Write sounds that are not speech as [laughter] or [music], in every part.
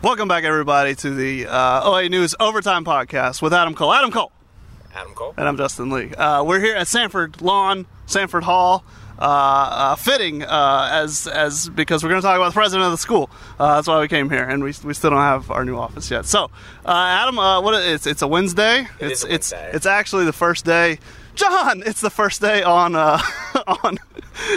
Welcome back, everybody, to the uh, OA News Overtime Podcast with Adam Cole. Adam Cole. Adam Cole. And I'm Justin Lee. Uh, we're here at Samford Lawn, Samford Hall. Uh, uh, fitting uh, as as because we're going to talk about the president of the school. Uh, that's why we came here, and we, we still don't have our new office yet. So, uh, Adam, uh, what it's it's a Wednesday. It it's a Wednesday. it's it's actually the first day. John, it's the first day on uh, [laughs] on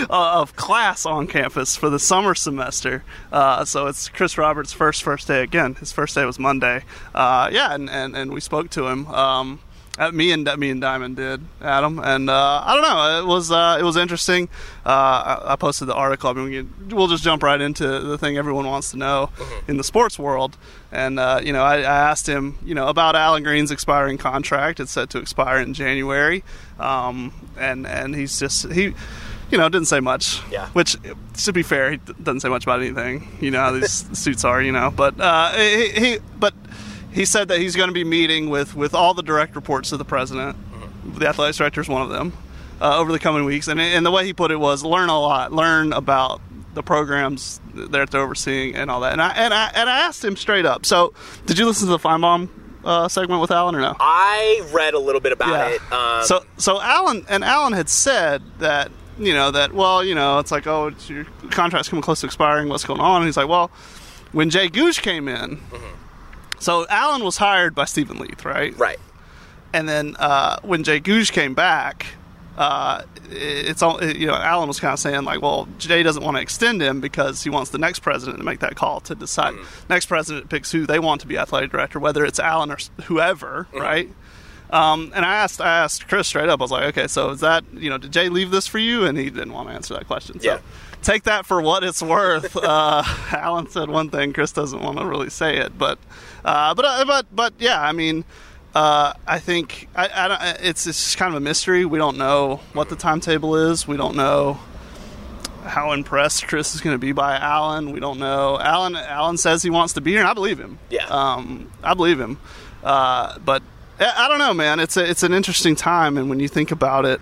uh, of class on campus for the summer semester. Uh, so it's Chris Roberts' first first day again. His first day was Monday. Uh, yeah, and, and, and we spoke to him. Um, uh, me and me and Diamond did, Adam, and uh, I don't know. It was uh, it was interesting. Uh, I, I posted the article. I mean, we we'll just jump right into the thing everyone wants to know in the sports world. And uh, you know, I, I asked him, you know, about Allen Greene's expiring contract. It's set to expire in January, um, and and he's just he. You know, didn't say much. Yeah. Which, to be fair, he doesn't say much about anything. You know how these [laughs] suits are. You know, but uh, he, he but he said that he's going to be meeting with, with all the direct reports of the president. The athletics director is one of them uh, over the coming weeks. And, and the way he put it was learn a lot, learn about the programs that they're overseeing and all that. And I, and I, and I asked him straight up. So, did you listen to the Finebaum uh, segment with Allen or no? I read a little bit about it. Um, so so Allen and Allen had said that you know that well you know it's like oh it's your contract's coming close to expiring what's going on and he's like well when Jay Gogue came in so Allen was hired by Steven Leath right? Right. and then uh, when Jay Gogue came back uh, it's all you know Allen was kind of saying like well Jay doesn't want to extend him because he wants the next president to make that call to decide. Next president picks who they want to be athletic director whether it's Allen or whoever right um, and I asked, I asked Chris straight up. I was like, "Okay, so is that you know, did Jay leave this for you?" And he didn't want to answer that question. So Yeah. take that for what it's worth. [laughs] uh, Allen said one thing. Chris doesn't want to really say it, but uh, but uh, but but yeah, I mean, uh, I think I, I don't, it's it's just kind of a mystery. We don't know what the timetable is. We don't know how impressed Chris is going to be by Allen. We don't know. Allen Allen says he wants to be here, and I believe him. Yeah. Um, I believe him. Uh, but I don't know, man. It's a, it's an interesting time, and when you think about it,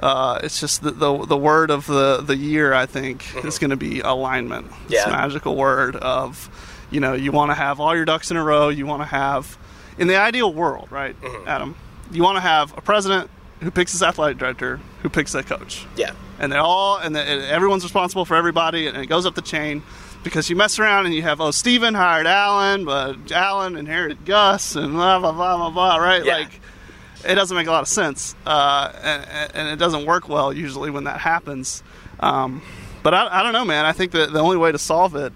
uh, it's just the, the the word of the the year. I think is going to be alignment. This Yeah. magical word of, you know, you want to have all your ducks in a row. You want to have, in the ideal world, right, Adam? You want to have a president who picks his athletic director, who picks that coach Yeah. and they're all and, the, and everyone's responsible for everybody and it goes up the chain because you mess around and you have oh Steven hired Allen but Allen inherited Gus and blah blah blah blah blah right Yeah. like it doesn't make a lot of sense uh, and, and it doesn't work well usually when that happens um, but I, I don't know man I think that the only way to solve it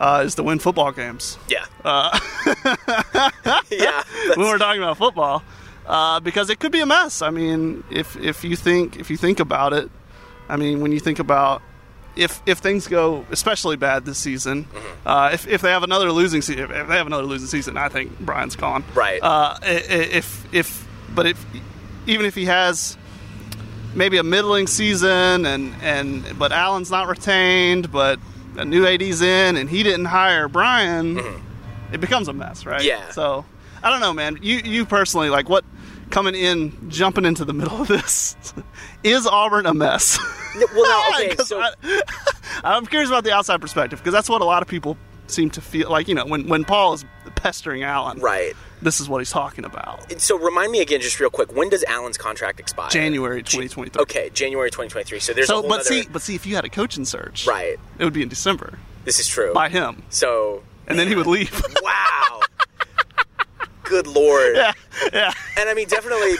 uh, is to win football games Yeah. Uh, [laughs] yeah. when we're talking about football uh, because it could be a mess. I mean, if if you think if you think about it, I mean, when you think about if if things go especially bad this season, Mm-hmm. uh, if if they have another losing season, if they have another losing season, I think Bryan's gone. Right. Uh, if if but if even if he has maybe a middling season and and but Allen's not retained, but a new AD's in and he didn't hire Bryan, it becomes a mess, right? Mm-hmm. Yeah. So I don't know, man. You you personally like what coming in, jumping into the middle of this. [laughs] Is Auburn a mess? [laughs] well, [laughs] okay. So, I, I'm curious about the outside perspective because that's what a lot of people seem to feel like. You know, when when Paul is pestering Allen, right. This is what he's talking about. So remind me again, just real quick. When does Allen's contract expire? January 2023. Okay, January 2023. So there's a So, but nother- see, but see, if you had a coaching search, Right. it would be in December This is true. by him, So and then he would leave. wow. Good lord. yeah, yeah. And I mean, definitely,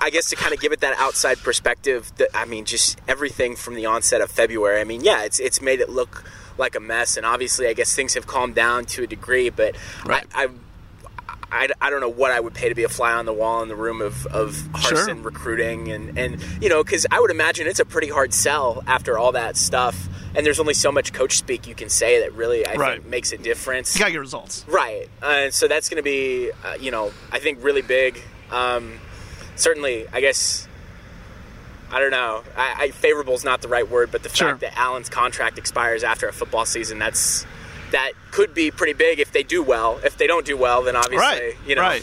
I guess to kind of give it that outside perspective, that I mean, just everything from the onset of February. I mean, yeah, it's it's made it look like a mess, and obviously, I guess things have calmed down to a degree. But Right. I, I, I, I don't know what I would pay to be a fly on the wall in the room of of Harsin Sure. recruiting, and and you know, because I would imagine it's a pretty hard sell after all that stuff. And there's only so much coach speak you can say that really I Right. think makes a difference. You gotta get results. Right. Uh, so that's going to be, uh, you know, I think really big. Um, certainly, I guess. I don't know. I, I favorable is not the right word, but the Sure. fact that Allen's contract expires after a football season, that's that could be pretty big if they do well. If they don't do well, then obviously, Right, you know, right.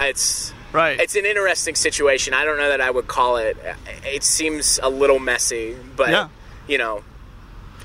it's Right. it's an interesting situation. I don't know that I would call it. It seems a little messy, but Yeah. you know,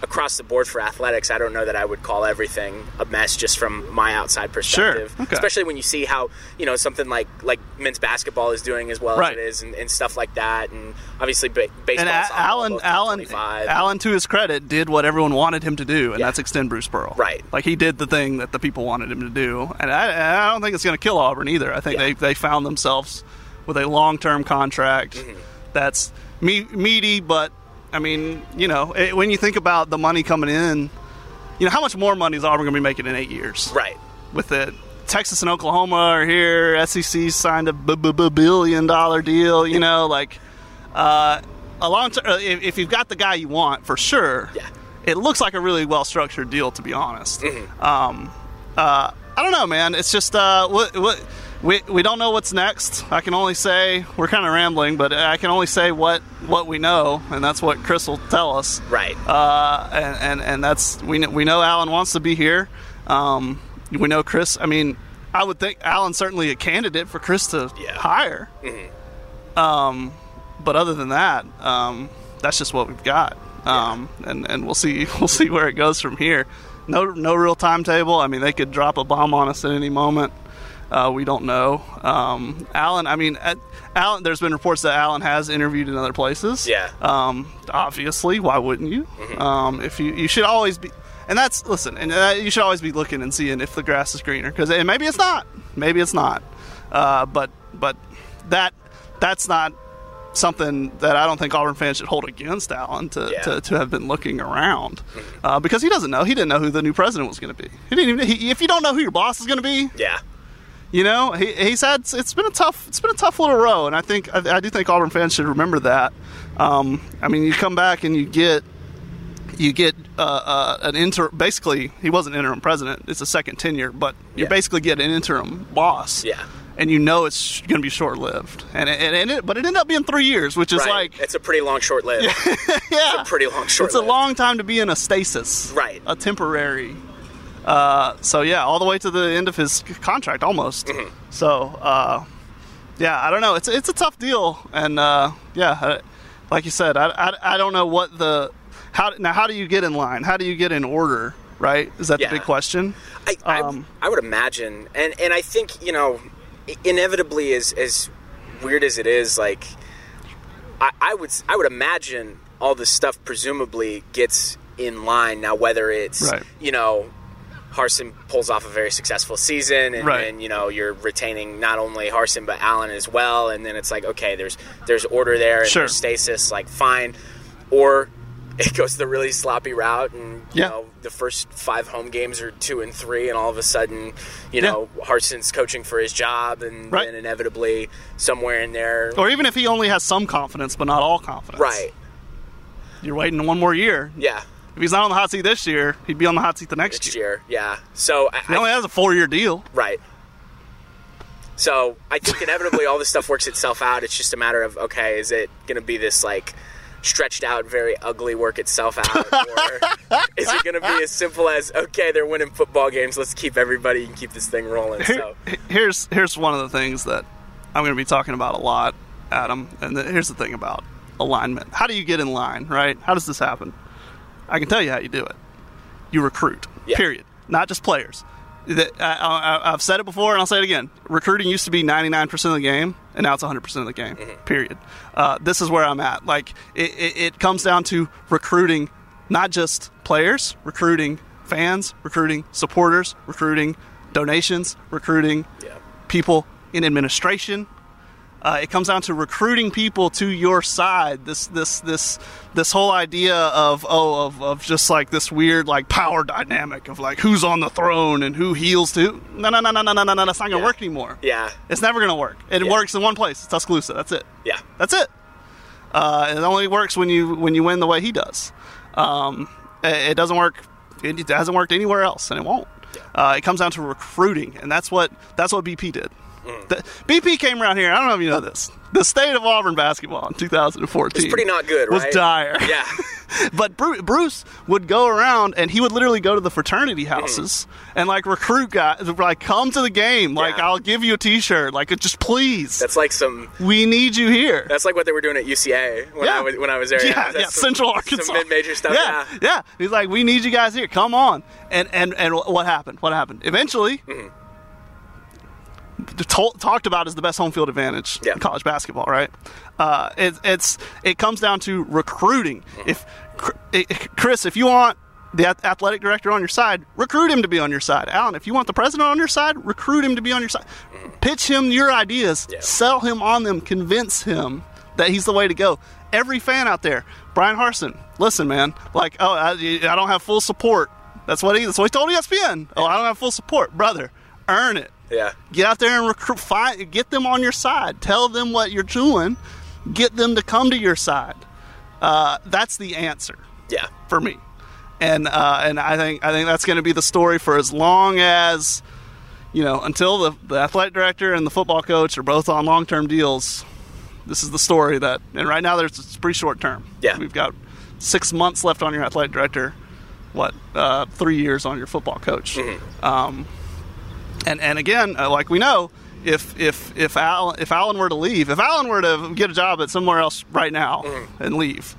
across the board for athletics, I don't know that I would call everything a mess just from my outside perspective. okay. Especially when you see how you know something like like men's basketball is doing as well Right. as it is, and, and stuff like that, and obviously ba- baseball. And A- Allen, Allen, Allen, to his credit, did what everyone wanted him to do, and Yeah. that's extend Bruce Pearl. Right. Like he did the thing that the people wanted him to do, and I, I don't think it's going to kill Auburn either. I think Yeah. they they found themselves with a long term contract Mm-hmm. that's me- meaty, but I mean, you know, it, when you think about the money coming in, you know, how much more money is Auburn going to be making in eight years? right. with it. Texas and Oklahoma are here. SEC signed a b- b- b- billion dollar deal. You know, like uh, a long term. If, if you've got the guy you want, for sure. Yeah. It looks like a really well structured deal, to be honest. Mm-hmm. Um, uh, I don't know, man. It's just uh, what, what we we don't know what's next. I can only say we're kind of rambling, but I can only say what what we know, and that's what Chris will tell us Right. uh, and, and and that's we know, we know Allen wants to be here. Um, we know Chris. I mean, I would think Allen's certainly a candidate for Chris to Yeah. hire. Um, but other than that, um, that's just what we've got. Um, and and we'll see [laughs] we'll see where it goes from here. No no real timetable. I mean, they could drop a bomb on us at any moment. Uh, we don't know. Um, Allen, I mean, at, Allen. There's been reports that Allen has interviewed in other places. Yeah. Um, obviously, why wouldn't you? Mm-hmm. Um, if you you should always be, and that's listen, and uh, you should always be looking and seeing if the grass is greener because maybe it's not, maybe it's not. Uh, but but that that's not something that I don't think Auburn fans should hold against Allen to, Yeah. to, to have been looking around uh, because he doesn't know. He didn't know who the new president was going to be. He didn't even. He, if you don't know who your boss is going to be, yeah. You know, he, he's had it's been a tough it's been a tough little row, and I think I, I do think Auburn fans should remember that. Um, I mean, you come back and you get you get uh, uh, an interim. Basically, he wasn't interim president; it's a second tenure, but you Yeah. basically get an interim boss. Yeah. and you know it's going to be short lived, and it, and, it, but it ended up being three years, which is right. like it's a pretty long short lived. [laughs] yeah, a pretty long short It's a long time to be in a stasis, Right. A temporary. Uh, so yeah, all the way to the end of his contract, almost. Mm-hmm. So uh, yeah, I don't know. It's it's a tough deal, and uh, yeah, like you said, I, I, I don't know what the how now how do you get in line? How do you get in order? Right? Is that Yeah. the big question? I, I, Um, I would imagine, and and I think you know, inevitably, as as weird as it is, like I, I would I would imagine all this stuff presumably gets in line now. Whether it's Right. you know. Harsin pulls off a very successful season, and, Right. and you know you're retaining not only Harsin but Allen as well. And then it's like, okay, there's there's order there, and Sure. there's stasis, like fine. Or [laughs] it goes the really sloppy route, and you Yeah. know the first five home games are two and three, and all of a sudden, you Yeah. know, Harsin's coaching for his job, and Right. then inevitably somewhere in there, Or even if he only has some confidence, but not all confidence. right? You're waiting one more year. Yeah, If he's not on the hot seat this year, he'd be on the hot seat the next, next year. year, yeah. So I, He only has a four year deal. Right. So I think inevitably all this stuff works itself out. It's just a matter of okay, is it going to be this like stretched out, very ugly work itself out, [laughs] or is it going to be as simple as okay, they're winning football games, let's keep everybody and keep this thing rolling. So here's here's one of the things that I'm going to be talking about a lot, Adam. And the, here's the thing about alignment. How do you get in line, right? How does this happen? I can tell you how you do it. You recruit. Yeah. Period. Not just players. That- I, I've said it before, and I'll say it again. Recruiting used to be 99% of the game, and now it's 100% of the game. Period. Uh, this is where I'm at. Like it, it, it comes down to recruiting, not just players, recruiting fans, recruiting supporters, recruiting donations, recruiting yeah, people in administration. Uh, it comes down to recruiting people to your side. This this this this whole idea of oh of, of just like this weird like power dynamic of like who's on the throne and who heals to. No no no no no no no no. That's not gonna Yeah. work anymore. yeah, It's never gonna work. It Yeah. works in one place. It's Tuscaloosa. That's it. yeah, That's it. Uh, it only works when you when you win the way he does. Um, it, it doesn't work. It hasn't worked anywhere else, and it won't. Uh, it comes down to recruiting, and that's what that's what BP did. The, BP came around here. I don't know if you know this. The state of Auburn basketball in 2014 It's pretty not good, right? was right? dire. yeah, [laughs] but Bru- Bruce would go around and he would literally go to the fraternity houses and like recruit guys, like come to the game, like Yeah. I'll give you a T-shirt, like just please, That's like some. we need you here. That's like what they were doing at UCA when Yeah. I was when I was there. yeah, that's yeah, some- Central some Arkansas, mid-major stuff. Yeah, yeah. He's like, we need you guys here. Come on. And and and what happened? What happened? Eventually, Mm-hmm. To- talked about as the best home field advantage Yeah. in college basketball, right? Uh, it, it's it comes down to recruiting. Mm-hmm. If Chris, if you want the athletic director on your side, recruit him to be on your side. Alan, if you want the president on your side, recruit him to be on your side. Pitch him your ideas, Mm-hmm. Yeah. sell him on them, convince him that he's the way to go. Every fan out there, Bryan Harsin, listen, man. Like, oh, I, I don't have full support. That's what he. That's what he told ESPN. Oh, I don't have full support, brother. Earn it. Yeah. Get out there and recruit. Find, get them on your side. Tell them what you're doing. Get them to come to your side. Uh, that's the answer Yeah. for me, and uh, and I think I think that's going to be the story for as long as you know until the, the athletic director and the football coach are both on long term deals. This is the story that, and right now there's it's pretty short term. Yeah. we've got six months left on your athletic director. What uh, three years on your football coach? Um, and and again, uh, like we know, if if if Al if Allen were to leave, if Allen were to get a job at somewhere else right now and leave,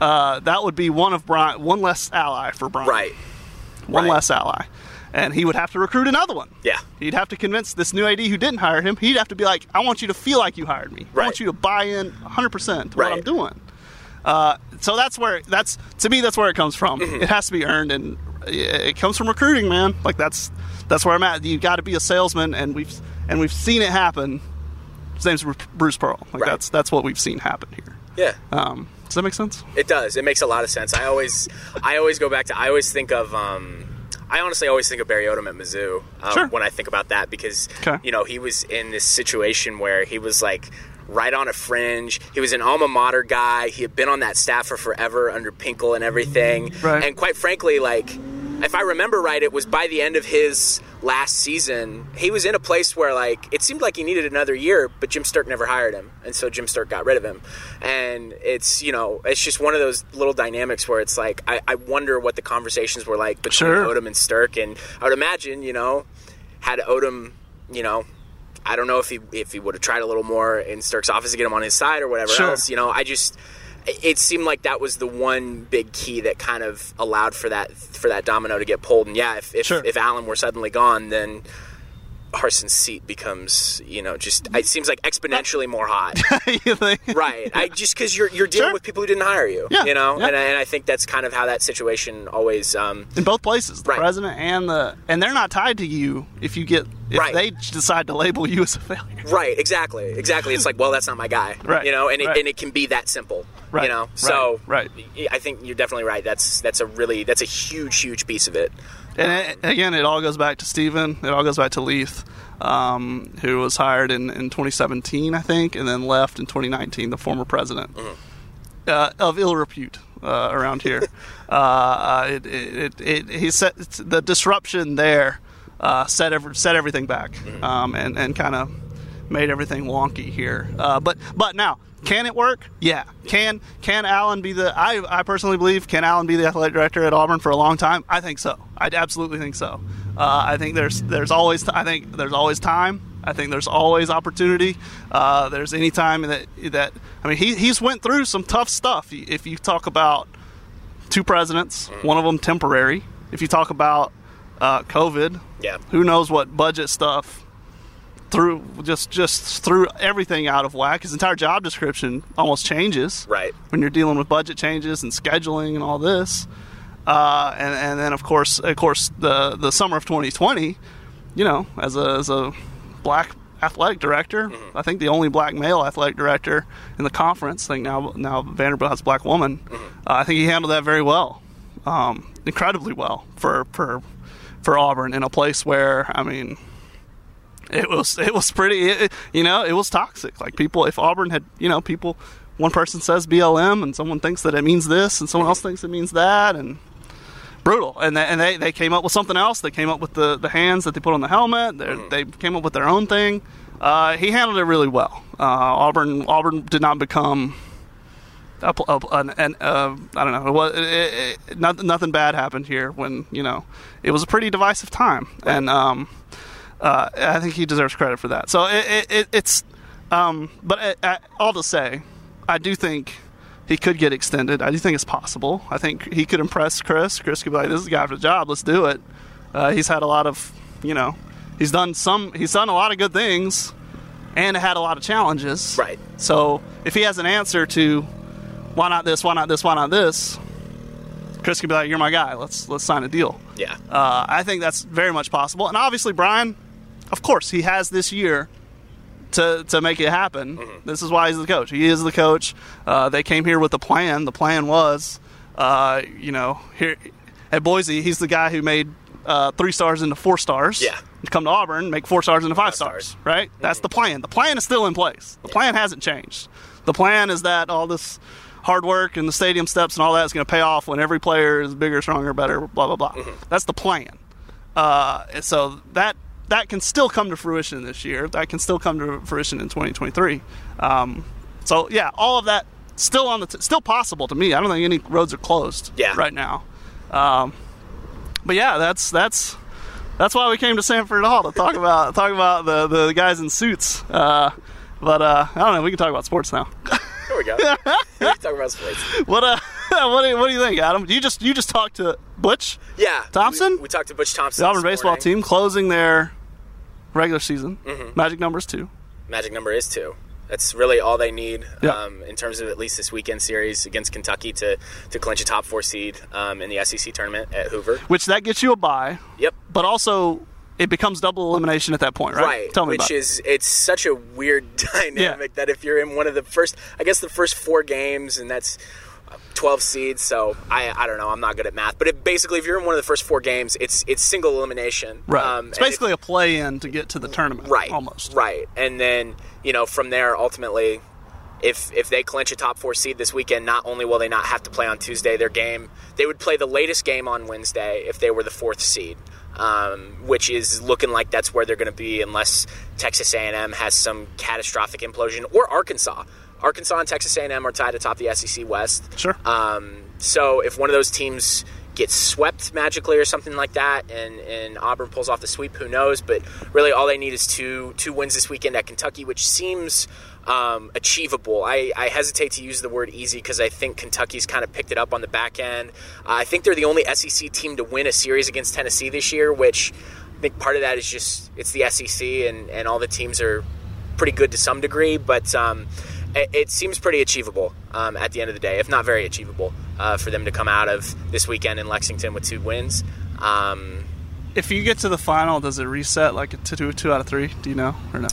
uh, that would be one of Bryan, one less ally for Bryan, Right. One right. less ally, and he would have to recruit another one. Yeah. He'd have to convince this new AD who didn't hire him. He'd have to be like, "I want you to feel like you hired me. I want you to buy in 100 percent to what I'm doing." Uh, so that's where that's to me that's where it comes from. Mm-hmm. It has to be earned, and it comes from recruiting, man. Like that's that's where I'm at. You got to be a salesman, and we've and we've seen it happen. His name's Bruce Pearl. Like Right. that's that's what we've seen happen here. Yeah. Um, does that make sense? It does. It makes a lot of sense. I always, I always go back to. I always think of. Um, I honestly always think of Barry Odom at Mizzou um, Sure. when I think about that because Okay. you know he was in this situation where he was like right on a fringe. He was an alma mater guy. He had been on that staff for forever under Pinkel and everything. Right. And quite frankly, like if I remember right, it was by the end of his last season, he was in a place where like it seemed like he needed another year, but Jim Sterk never hired him, and so Jim Sterk got rid of him. And it's you know it's just one of those little dynamics where it's like I, I wonder what the conversations were like between Sure. Odom and Sterk, and I would imagine you know had Odom you know. I don't know if he if he would have tried a little more in Sterk's office to get him on his side or whatever Sure. else. You know, I just it seemed like that was the one big key that kind of allowed for that for that domino to get pulled. And yeah, if if, Sure. if Allen were suddenly gone, then Harsin's seat becomes you know just it seems like exponentially more hot. [laughs] right. I just because you're you're dealing Sure. with people who didn't hire you. Yeah, You know, yeah. and, I, and I think that's kind of how that situation always. Um, in both places, the Right. president and the and they're not tied to you if you get if Right. they decide to label you as a failure. Right, exactly, exactly. It's like, well, that's not my guy, Right, You know, and it, right. and it can be that simple, Right, You know, right, so right. I think you're definitely right. That's that's a really that's a huge, huge piece of it. And it, again, it all goes back to Steven. It all goes back to Leath, um, who was hired in, in 2017, I think, and then left in 2019, the former president uh, of ill repute uh, around here. [laughs] uh, uh, it, it, it, he set the disruption there uh, set every, set everything back um, and and kind of made everything wonky here. Uh, but but now. Can it work? Yeah. Can can Allen be the? I, I personally believe can Allen be the athletic director at Auburn for a long time? I think so. I absolutely think so. Uh, I think there's there's always I think there's always time. I think there's always opportunity. Uh, there's any time that that I mean he he's went through some tough stuff. If you talk about two presidents, one of them temporary. If you talk about uh, COVID, Yeah. who knows what budget stuff threw just just threw everything out of whack. His entire job description almost changes Right. when you're dealing with budget changes and scheduling and all this. Uh, and and then of course of course the the summer of 2020, you know, as a as a black athletic director, Mm-hmm. I think the only black male athletic director in the conference. I think now now Vanderbilt has a black woman. Mm-hmm. Uh, I think he handled that very well, um, incredibly well for for for Auburn in a place where I mean it was it was pretty it, you know it was toxic. Like people if auburn had you know people one person says blm and someone thinks that it means this and someone else thinks it means that and brutal. And they, and they, they came up with something else. They came up with the, the hands that they put on the helmet. They're- they came up with their own thing. Uh, he handled it really well. Uh, auburn auburn did not become a, a, an, an, uh, I don't know. It was, it, it, nothing, nothing bad happened here when you know it was a pretty divisive time, and um, uh, I think he deserves credit for that. So it, it, it's, um, but uh, all to say, I do think he could get extended. I do think it's possible. I think he could impress Chris. Chris could be like, "This is the guy for the job. Let's do it." Uh, he's had a lot of, you know, he's done some. He's done a lot of good things, and had a lot of challenges. Right. So if he has an answer to why not this, why not this, why not this, Chris could be like, "You're my guy. Let's let's sign a deal." Yeah. Uh, I think that's very much possible, and obviously Bryan, of course, he has this year to to make it happen. Mm-hmm. This is why he's the coach. He is the coach. Uh, they came here with a plan. The plan was, uh, you know, here at Boise, he's the guy who made uh, three stars into four stars. Yeah. Come to Auburn, make four stars into five, five stars, stars. Right. Mm-hmm. That's the plan. The plan is still in place. The yeah. plan hasn't changed. The plan is that all this hard work and the stadium steps and all that is going to pay off when every player is bigger, stronger, better. Blah blah blah. Mm-hmm. That's the plan. Uh, so that that can still come to fruition this year. That can still come to fruition in 2023. Um, so yeah, all of that still on the t- still possible to me. I don't think any roads are closed yeah. right now. Um, but yeah, that's that's that's why we came to Samford Hall to talk [laughs] about talk about the the guys in suits. Uh, but uh, I don't know. We can talk about sports now. There we go. [laughs] we can talk about sports. What uh, [laughs] what do, you, what do you think, Adam? You just you just talked to Butch? Yeah, Thompson. We, we talked to Butch Thompson. The Auburn baseball morning. team closing their regular season. Mm-hmm. Magic number is two. Magic number is two. That's really all they need um, in terms of at least this weekend series against Kentucky to, to clinch a top four seed um, in the SEC tournament at Hoover. Which that gets you a bye. Yep. But also it becomes double elimination at that point, right? Right. Tell me Which is it's such a weird [laughs] dynamic yeah. that if you're in one of the first, I guess the first four games, and that's 12 seeds, so I I don't know. I'm not good at math, but it, basically, if you're in one of the first four games, it's it's single elimination. Right. Um, it's basically a play in to get to the tournament. Right. Almost. Right. And then you know from there, ultimately, if if they clinch a top four seed this weekend, not only will they not have to play on Tuesday, their game they would play the latest game on Wednesday if they were the fourth seed. Um, which is looking like that's where they're going to be unless Texas A&M has some catastrophic implosion or Arkansas. Arkansas and Texas A&M are tied atop the SEC West. Sure. Um, so if one of those teams gets swept magically or something like that, and, and Auburn pulls off the sweep, who knows? But really, all they need is two two wins this weekend at Kentucky, which seems um, achievable. I, I, hesitate to use the word easy because I think Kentucky's kind of picked it up on the back end. Uh, I think they're the only SEC team to win a series against Tennessee this year, which I think part of that is just it's the SEC and, and all the teams are pretty good to some degree, but. Um, it, it seems pretty achievable um, at the end of the day, if not very achievable, uh, for them to come out of this weekend in Lexington with two wins. Um, if you get to the final, does it reset like to two, two out of three? Do you know or no?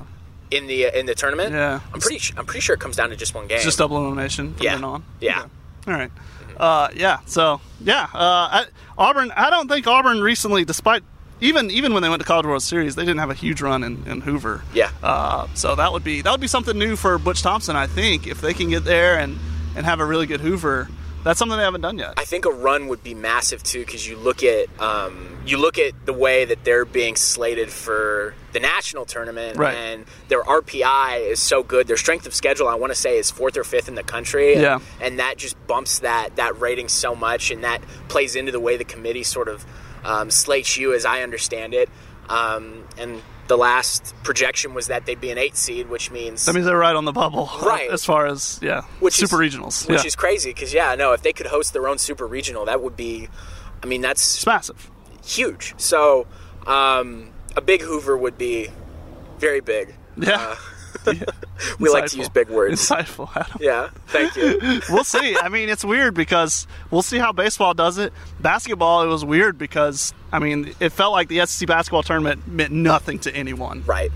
In the uh, in the tournament, yeah, I'm pretty I'm pretty sure it comes down to just one game. It's just double elimination. From yeah. Then on. Yeah. Okay. All right. Uh, yeah. So yeah, uh, I, Auburn. I don't think Auburn recently, despite even even when they went to College World Series, they didn't have a huge run in, in Hoover. Yeah. Uh, so that would be that would be something new for Butch Thompson, I think, if they can get there and and have a really good Hoover. That's something they haven't done yet. I think a run would be massive too, because you look at um, you look at the way that they're being slated for the national tournament, right. and their RPI is so good. Their strength of schedule, I want to say, is fourth or fifth in the country. Yeah. And, and that just bumps that that rating so much, and that plays into the way the committee sort of um, slates you, as I understand it. Um, and the last projection was that they'd be an eight seed, which means that means they're right on the bubble, [laughs] right? As far as yeah, which super is, regionals, which yeah. is crazy because yeah, no, if they could host their own super regional, that would be, I mean, that's it's massive, huge. So um, a big Hoover would be very big. Yeah. Uh, yeah. [laughs] we like to use big words. Insightful, Adam. Yeah, thank you. [laughs] we'll see. I mean, it's weird because we'll see how baseball does it. Basketball, it was weird because I mean, it felt like the SEC basketball tournament meant nothing to anyone. Right.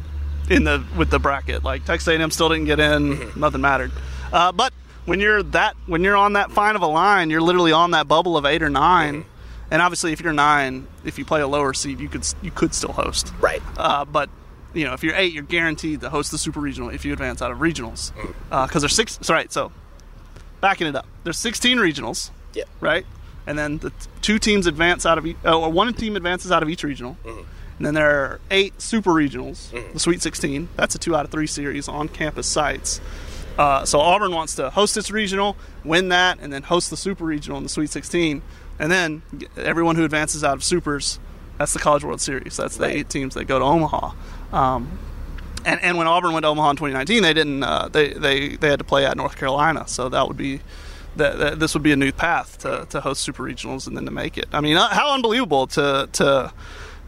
In the with the bracket, like Texas A&M still didn't get in. Mm-hmm. Nothing mattered. Uh, but when you're that when you're on that fine of a line, you're literally on that bubble of eight or 9 mm-hmm. And obviously, if you're nine, if you play a lower seed, you could you could still host. Right. Uh, but you know, if you're eight, you're guaranteed to host the super regional if you advance out of regionals. Because uh, there's six. So right. So backing it up, there's 16 regionals. Yeah. Right. And then the t- two teams advance out of each, uh, or one team advances out of each regional. Mm-hmm. And then there are eight super regionals, mm-hmm. the Sweet 16. That's a two out of three series on campus sites. Uh, so Auburn wants to host its regional, win that, and then host the super regional in the Sweet 16, and then everyone who advances out of supers, that's the College World Series. That's the Right. eight teams that go to Omaha. Um, and and when Auburn went to Omaha in 2019, they didn't. Uh, they they they had to play at North Carolina, so that would be. That, that this would be a new path to, to host super regionals and then to make it. I mean, uh, how unbelievable to to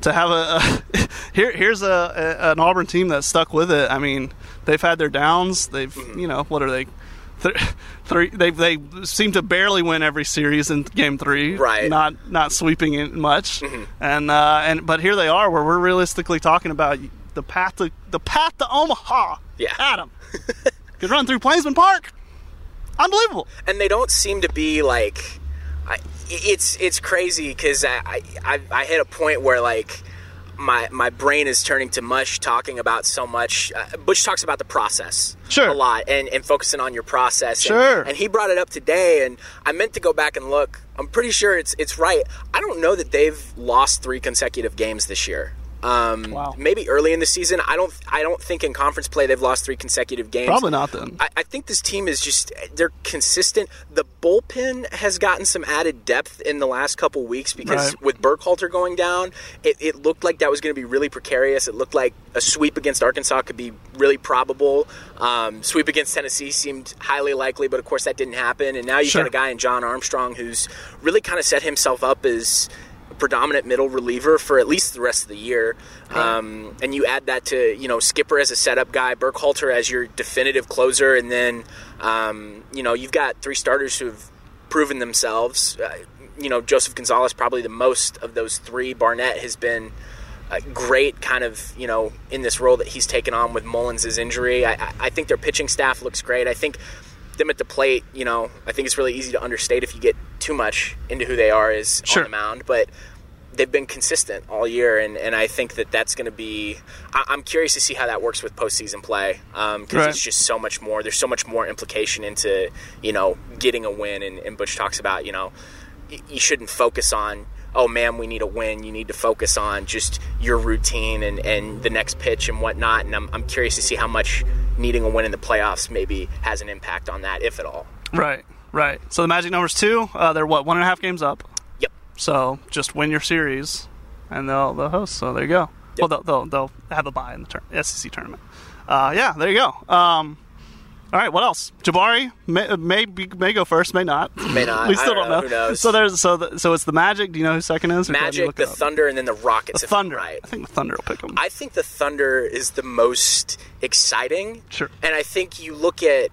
to have a, a [laughs] here here's a, a an Auburn team that's stuck with it. I mean, they've had their downs. They've you know what are they? Th- Three, they they seem to barely win every series in game three, Right. Not not sweeping it much, and uh, and but here they are, where we're realistically talking about the path to the path to Omaha. Yeah. Adam [laughs] could run through Plainsman Park. Unbelievable. and they don't seem to be like I, it's it's crazy because I, I I hit a point where like my my brain is turning to mush talking about so much. Uh, Butch talks about the process Sure. a lot and, and focusing on your process. And- Sure. And, he brought it up today, and I meant to go back and look. I'm pretty sure it's it's right. I don't know that they've lost three consecutive games this year. Um, Wow. Maybe early in the season. I don't. I don't think in conference play they've lost three consecutive games. Probably not then. I, I think this team is just they're consistent. The bullpen has gotten some added depth in the last couple weeks because Right. with Burkhalter going down, it, it looked like that was going to be really precarious. It looked like a sweep against Arkansas could be really probable. Um, sweep against Tennessee seemed highly likely, but of course that didn't happen. And now you've Sure. got a guy in John Armstrong who's really kind of set himself up as a predominant middle reliever for at least the rest of the year. Um, and you add that to you know Skipper as a setup guy, Burkhalter as your definitive closer, and then um, you know you've got three starters who have proven themselves. Uh, you know Joseph Gonzalez probably the most of those three. Barnett has been great, kind of you know in this role that he's taken on with Mullins' injury. I- I think their pitching staff looks great. I think them at the plate, you know, I think it's really easy to understate if you get too much into who they are is Sure. on the mound, but they've been consistent all year, and, and I think that that's going to be. I, I'm curious to see how that works with postseason play um, because Right. it's just so much more. There's so much more implication into you know getting a win, and, and Butch talks about you know y- you shouldn't focus on. Oh man, we need a win. You need to focus on just your routine and, and the next pitch and whatnot. And I'm, I'm curious to see how much needing a win in the playoffs maybe has an impact on that, if at all. Right, right. So the Magic number's two. Uh, they're what one and a half games up. Yep. So just win your series, and they'll they'll host. So there you go. Well, they'll, they'll they'll have a bye in the tur- SEC tournament. Uh, yeah, there you go. Um, all right, what else? Jabari may may, be, may go first, may not. May not. [laughs] we still don't don't know. know. Who knows? So there's so the, so it's the Magic. Do you know who second is? Or do I Magic, the? Thunder, and then the Rockets. The Thunder. right. I think the Thunder will pick them. I think the Thunder is the most exciting. Sure. And I think you look at,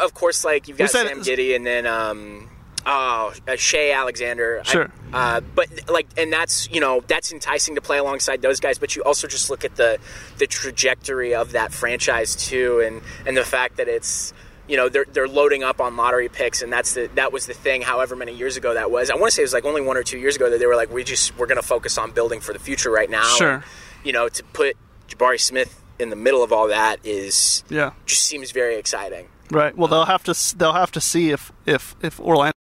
of course, like you've got Sam Giddey and then um, oh uh, Shai Alexander. I- Sure. uh, but like, and that's you know that's enticing to play alongside those guys. But you also just look at the the trajectory of that franchise too, and and the fact that it's. You know they're they're loading up on lottery picks, and that's the that was the thing. However many years ago that was, I want to say it was like only one or two years ago that they were like, we just we're going to focus on building for the future right now. Sure. And, you know, to put Jabari Smith in the middle of all that is yeah. just seems very exciting. Right. Well, they'll have to they'll have to see if if if Orlando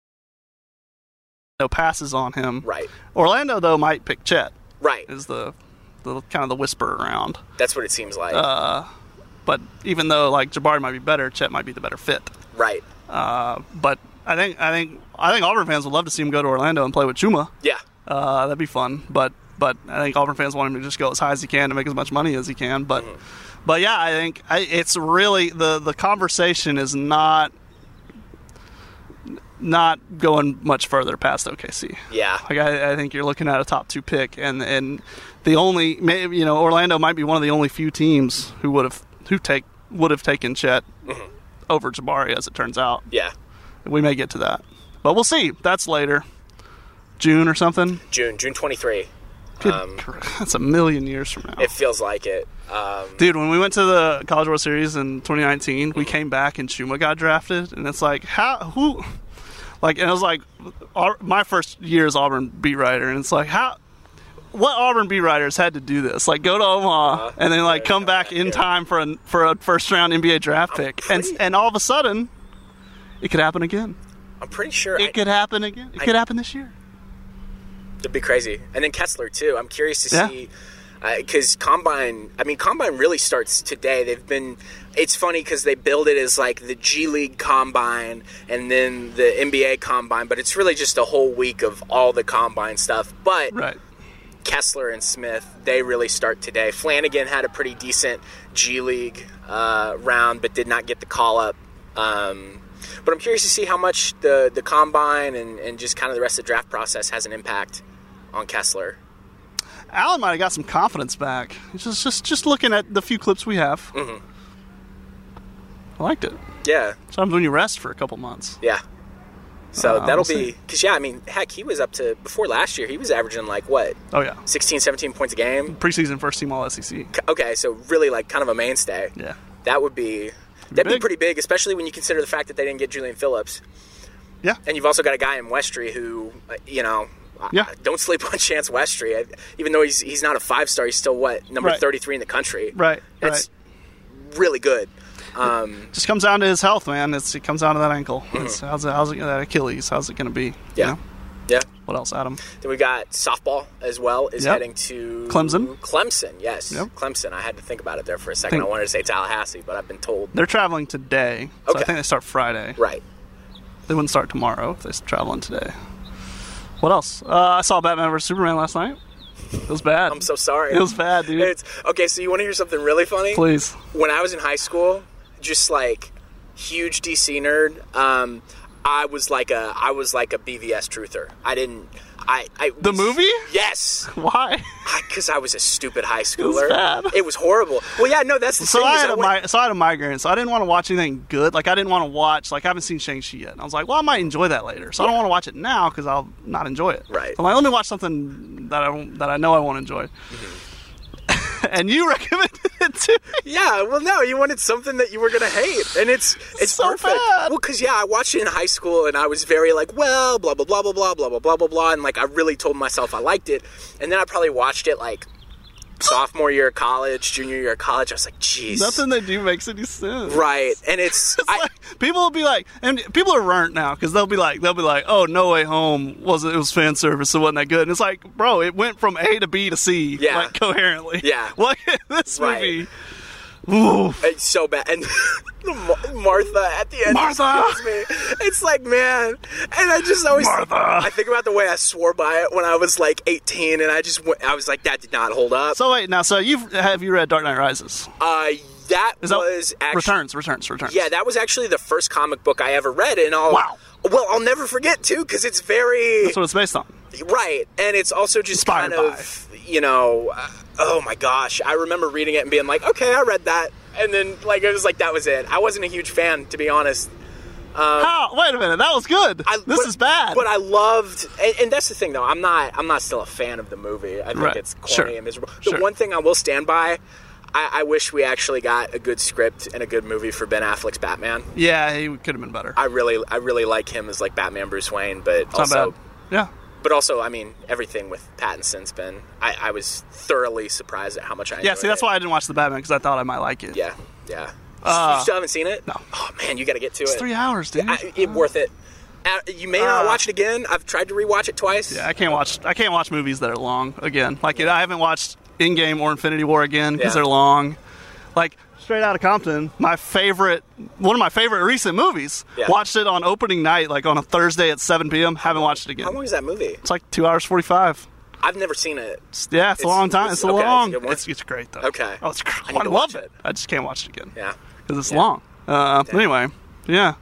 passes on him. Right. Orlando though might pick Chet. Right. Is the the kind of the whisper around. That's what it seems like. Uh, But even though like Jabari might be better, Chet might be the better fit. right. Uh, but I think I think I think Auburn fans would love to see him go to Orlando and play with Chuma. Yeah. Uh, that'd be fun. But but I think Auburn fans want him to just go as high as he can to make as much money as he can. But Mm-hmm. but yeah, I think I, it's really the the conversation is not not going much further past OKC. Yeah. Like I, I think you're looking at a top two pick, and and the only maybe you know Orlando might be one of the only few teams who would have who take would have taken Chet Mm-hmm. over Jabari, as it turns out. Yeah. We may get to that, but we'll see. That's later, June or something. June June 23. Good Um, [laughs] that's a million years from now. It feels like it. Um, Dude, when we went to the College World Series in 2019, we came back and Chuma got drafted, and it's like how who, like, and it was like my first year as Auburn beat writer, and it's like how. What Auburn beat writers had to do this? Like go to Omaha Uh-huh. and then like come back in time for a for a first round NBA draft pick, and and all of a sudden, it could happen again. I'm pretty sure It I, could happen again. It I- could happen this year. It'd be crazy. And then Kessler too. I'm curious to Yeah. see. because combine. I mean, combine really starts today. They've been. It's funny because they build it as like the G League combine and then the NBA combine, but it's really just a whole week of all the combine stuff. But Right. Kessler and Smith, they really start today. Flanagan had a pretty decent G League uh, round, but did not get the call up. Um, but I'm curious to see how much the, the combine and, and just kind of the rest of the draft process has an impact on Kessler. Allen might have got some confidence back. Just, just, just looking at the few clips we have. Mm-hmm. I liked it. Yeah, Sometimes when you rest for a couple months. yeah. So Uh, that'll we'll be because yeah, I mean, heck, he was up to before last year. He was averaging like what Oh yeah, 16, 17 points a game. preseason first team All SEC. Okay, so really like kind of a mainstay. Yeah. That would be that'd be big. pretty big, especially when you consider the fact that they didn't get Julian Phillips. Yeah. And you've also got a guy in Westry who, uh, you know, Yeah. I- don't sleep [laughs] on Chance Westry. I, even though he's he's not a five star, he's still what number Right. thirty three in the country. Right. That's right. really good. Um, Just comes down to his health, man. It's, it comes down to that ankle. Mm-hmm. It's, how's it? How's it? That Achilles? How's it going to be? you Yeah. know? yeah. What else, Adam? Then we got softball as well. Is Yep. heading to Clemson. Clemson, yes, Yep. Clemson. I had to think about it there for a second. Think- I wanted to say Tallahassee, but I've been told They're traveling today, so Okay. I think they start Friday. right. They wouldn't start tomorrow if they're traveling today. What else? Uh, I saw Batman vs Superman last night. It was bad. I'm so sorry. It was bad, dude. It's okay. So you want to hear something really funny? Please. when I was in high school, just like huge DC nerd, um, I was like a I was like a BVS truther. I didn't. I, I The was- movie? Yes, [laughs] Why? because I was a stupid high schooler. bad. It was horrible. Well, yeah, no, that's the So thing. I had a went- mi- so I had a migraine, so I didn't want to watch anything good. Like I didn't want to watch like I haven't seen Shang Chi yet. And I was like, well, I might enjoy that later, so I don't want to watch it now because I'll not enjoy it. Right. I'm like, let me watch something that I that I know I won't enjoy. Mm-hmm. [laughs] and you recommended it to me. Yeah, well, no, you wanted something that you were gonna hate, and it's it's So perfect. bad. Well, because yeah, I watched it in high school, and I was very like, well, blah blah blah blah blah blah blah blah blah blah, and like I really told myself I liked it, and then I probably watched it like sophomore year of college, junior year of college. I was like, jeez, Nothing they do makes any sense. right, [laughs] and it's, It's I, like, people will be like, and people are burnt now because they'll be like, they'll be like, oh, No Way Home was it was fan service, it wasn't that good. And it's like, bro, it went from A to B to C, Yeah. like coherently. Yeah. [laughs] What [laughs] this Right. movie? Oof. it's so bad, and [laughs] Martha at the end Martha! It's like man, and I just always Martha! I think about the way I swore by it when I was like 18, and I just went, I was like, that did not hold up. So wait, now, so you've have you read Dark Knight Rises? Uh, that that- was actually returns, returns, returns. yeah, that was actually the first comic book I ever read, and I'll Wow. well, I'll never forget too because it's very that's what it's based on. right, and it's also just Inspired kind of you know, uh, oh my gosh, I remember reading it and being like, okay, I read that, and then like it was like that was it. I wasn't a huge fan to be honest. Um, How? Wait a minute, that was good. I, this but- is bad. But I loved, and, and that's the thing though. I'm not, I'm not still a fan of the movie. I think Right. it's corny Sure. and miserable. The Sure. one thing I will stand by. I, I wish we actually got a good script and a good movie for Ben Affleck's Batman. yeah, he could have been better. I really, I really like him as like Batman Bruce Wayne, but It's also. Yeah. But also, I mean, everything with Pattinson's been. I, I was thoroughly surprised at how much I. Yeah, see, that's it. why I didn't watch the Batman because I thought I might like it. Yeah, yeah. Uh, you still haven't seen it? no. Oh man, you got to get to It's it. three hours, dude. I, it worth it. Uh, you may not Uh, watch it again. I've tried to rewatch it twice. Yeah, I can't watch. I can't watch movies that are long again. Like I haven't watched Endgame or Infinity War again because Yeah. they're long. Like Straight Out of Compton, my favorite, one of my favorite recent movies. Yeah. Watched it on opening night, like on a Thursday at 7 p.m. Haven't watched it again. How long is that movie? It's like two hours 45. I've never seen it. It's- yeah, it's, a long time. it's- It's, a okay, it's long. good? It's, it's great though. Okay. Oh, it's I great. I, love it. it. I just can't watch it again Yeah. because it's Yeah. long. Uh, anyway, yeah,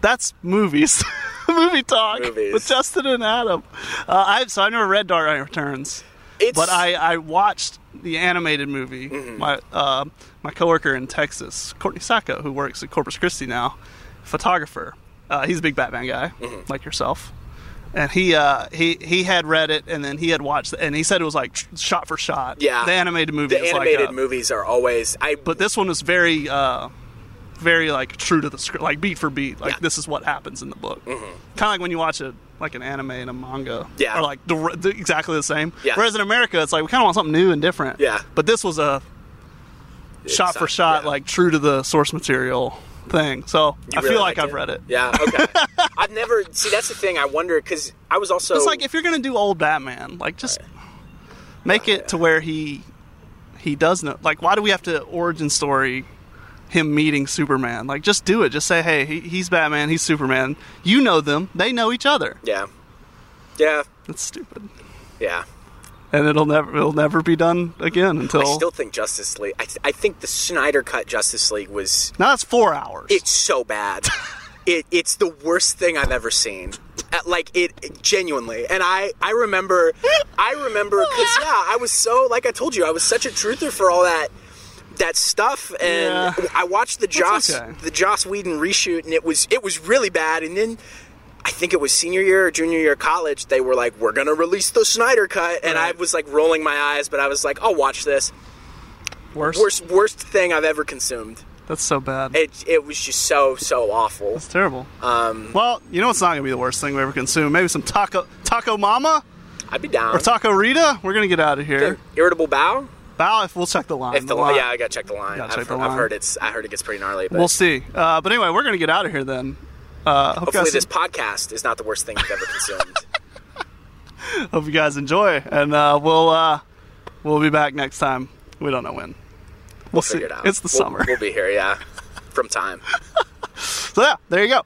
that's movies. [laughs] Movie talk Movies. with Justin and Adam. Uh, I so I never read Dark Knight Returns. It's But I, I watched the animated movie. Mm-hmm. My uh, my coworker in Texas, Courtney Sacco, who works at Corpus Christi now, photographer. Uh, he's a big Batman guy, Mm-hmm. like yourself. And he uh, he he had read it, and then he had watched, it, and he said it was like shot for shot. Yeah. the animated movie. the is animated like, uh, movies are always. I but this one was very uh, very like true to the script, like beat for beat. Like Yeah. this is what happens in the book. Mm-hmm. Kind of like when you watch a like an anime and a manga. Yeah. Or like the, the, exactly the same. Yeah. Whereas in America, it's like we kind of want something new and different. Yeah. But this was a shot for shot, yeah. like true to the source material thing. So You I really feel like I've read it. Yeah. Okay. [laughs] I've never see. That's the thing. I wonder because I was also. It's like if you're gonna do old Batman, like just make it to where he he does know. Like, why do we have to origin story him meeting Superman? Like, just do it. Just say, hey, he, he's Batman, he's Superman. You know them. They know each other. Yeah. Yeah. That's stupid. Yeah. And it'll never it'll never be done again until. I still think Justice League. I, th- I think the Snyder cut Justice League was. now that's four hours. It's so bad. [laughs] it it's the worst thing I've ever seen. Uh, Like it, it- genuinely. And I I remember I remember because yeah I was so like I told you I was such a truther for all that that stuff and Yeah. I watched the Joss okay. the Joss Whedon reshoot and it was it was really bad and then. I think it was senior year or junior year of college. They were like, "We're gonna release the Snyder cut," and I was like rolling my eyes, but I was like, "I'll watch this." worst. Worst, worst thing I've ever consumed. That's so bad. It, it was just so, so awful. It's terrible. Um, well, you know it's not gonna be the worst thing we ever consume? Maybe some taco taco mama I'd be down. or taco Rita. We're gonna get out of here. Irritable bowel. Bow if we'll check the line. If the, line. yeah, I gotta check the line. I've, check the I've heard it's. I heard it gets pretty gnarly. But We'll see. Uh, but anyway, we're gonna get out of here then. Uh, hope, hopefully, this podcast is not the worst thing you've ever consumed. [laughs] hope you guys enjoy, and uh, we'll uh, we'll be back next time. We don't know when. We'll, see. Figure it out. It's the We'll- summer. We'll be here. Yeah, from time. [laughs] So yeah, there you go.